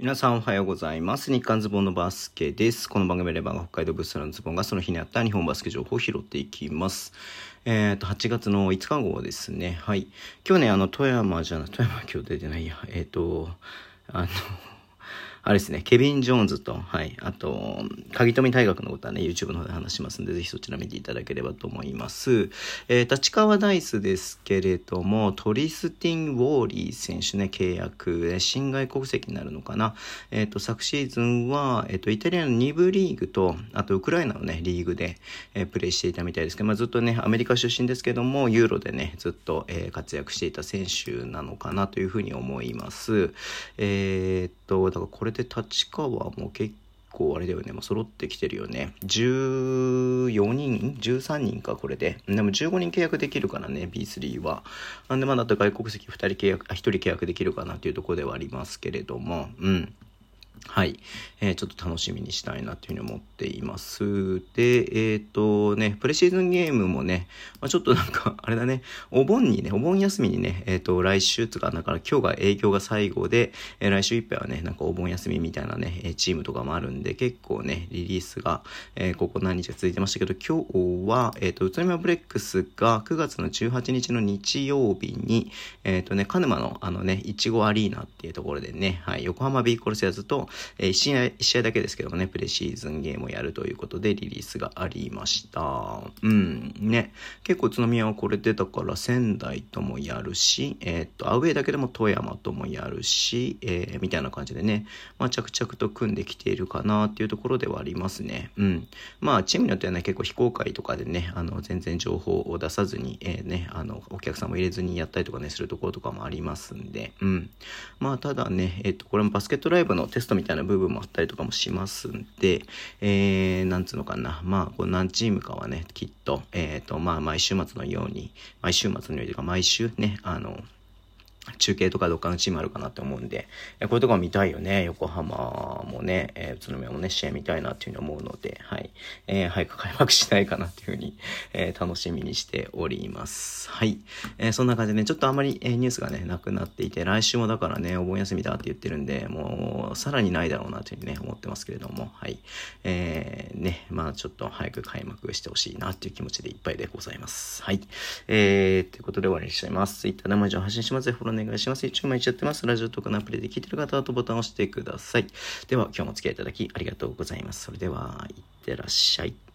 皆さんおはようございます。日刊ズボンのバスケです。この番組では北海道ブースラのズボンがその日にあった日本バスケ情報を拾っていきます。えっ、と、8月の5日号ですね。はい。今日ね、あの、富山じゃな、富山今日出てないや。えっ、と、あの、あれですね、ケビン・ジョーンズと、はい、あと、鍵富大学のことはね、YouTube の方で話しますんで、ぜひそちら見ていただければと思います。えー、立川ダイスですけれども、トリスティン・ウォーリー選手ね、契約、え新外国籍になるのかな。えっ、と、昨シーズンは、えっ、と、イタリアの2部リーグと、あと、ウクライナのね、リーグで、えープレーしていたみたいですけど、まあ、ずっとね、アメリカ出身ですけども、ユーロでね、ずっと、えー活躍していた選手なのかなというふうに思います。えっと、だからこれで立川も結構あれだよね、まあ、揃ってきてるよね。14人 ?13 人か、これで。でも15人契約できるからね、B3 は。なんでまだ外国籍2人契約、1人契約できるかなっていうところではありますけれども、うん。はい、えーちょっと楽しみにしたいなというふうに思っています。で、えっ、とね、プレシーズンゲームもね、まあ、ちょっとなんか、あれだね、お盆にね、お盆休みにね、えっ、と、来週つうか、だから今日が営業が最後で、えー来週いっぱいはね、なんかお盆休みみたいなね、えーチームとかもあるんで、結構ね、リリースが、えーここ何日か続いてましたけど、今日は、えっ、と、宇都宮ブレックスが9月の18日の日曜日に、えっ、とね、鹿沼のあのね、いちごアリーナっていうところでね、はい、横浜ビーコルセアズと、えー、1試合、一試合だけですけどもね、プレシーズンゲームをやるということでリリースがありました。うん、ね。結構宇都宮はこれでだから仙台ともやるし、えーっと、アウェーだけでも富山ともやるし、えーみたいな感じでね、まあ着々と組んできているかなっていうところではありますね。うん。まあチームによってはね、結構非公開とかでね、あの、全然情報を出さずに、えーね、あの、お客さんも入れずにやったりとかね、するところとかもありますんで、うん。まあただね、えっと、これもバスケットライブのテストみたいな部分もあったりとかもしますんで、えー、なんつうのかな、まあ、こう何チームかはね、きっと、えっ、と、まあ、毎週末のように、毎週末のようにというか、毎週ね、あの、中継とかどっかのチームあるかなって思うんで、えこれとか見たいよね。横浜もね、え宇都宮もね、試合見たいなっていうふうに思うので、はい。えー早く開幕しないかなっていうふうに、えー楽しみにしております。はい。えーそんな感じでね、ちょっとあまり、えニュースがね、なくなっていて、来週もだからね、お盆休みだって言ってるんで、もう、さらにないだろうなというふうにね、思ってますけれども、はい。えーね、まあちょっと早く開幕してほしいなっていう気持ちでいっぱいでございます。はい。えー、ということで終わりにしちゃいます。Twitter でも以上発信します。フォロー願いします。一応毎日やってます。ラジオとかのアプリで聞いてる方はとボタンを押してください。では、今日もお付き合いいただきありがとうございます。それでは、いってらっしゃい。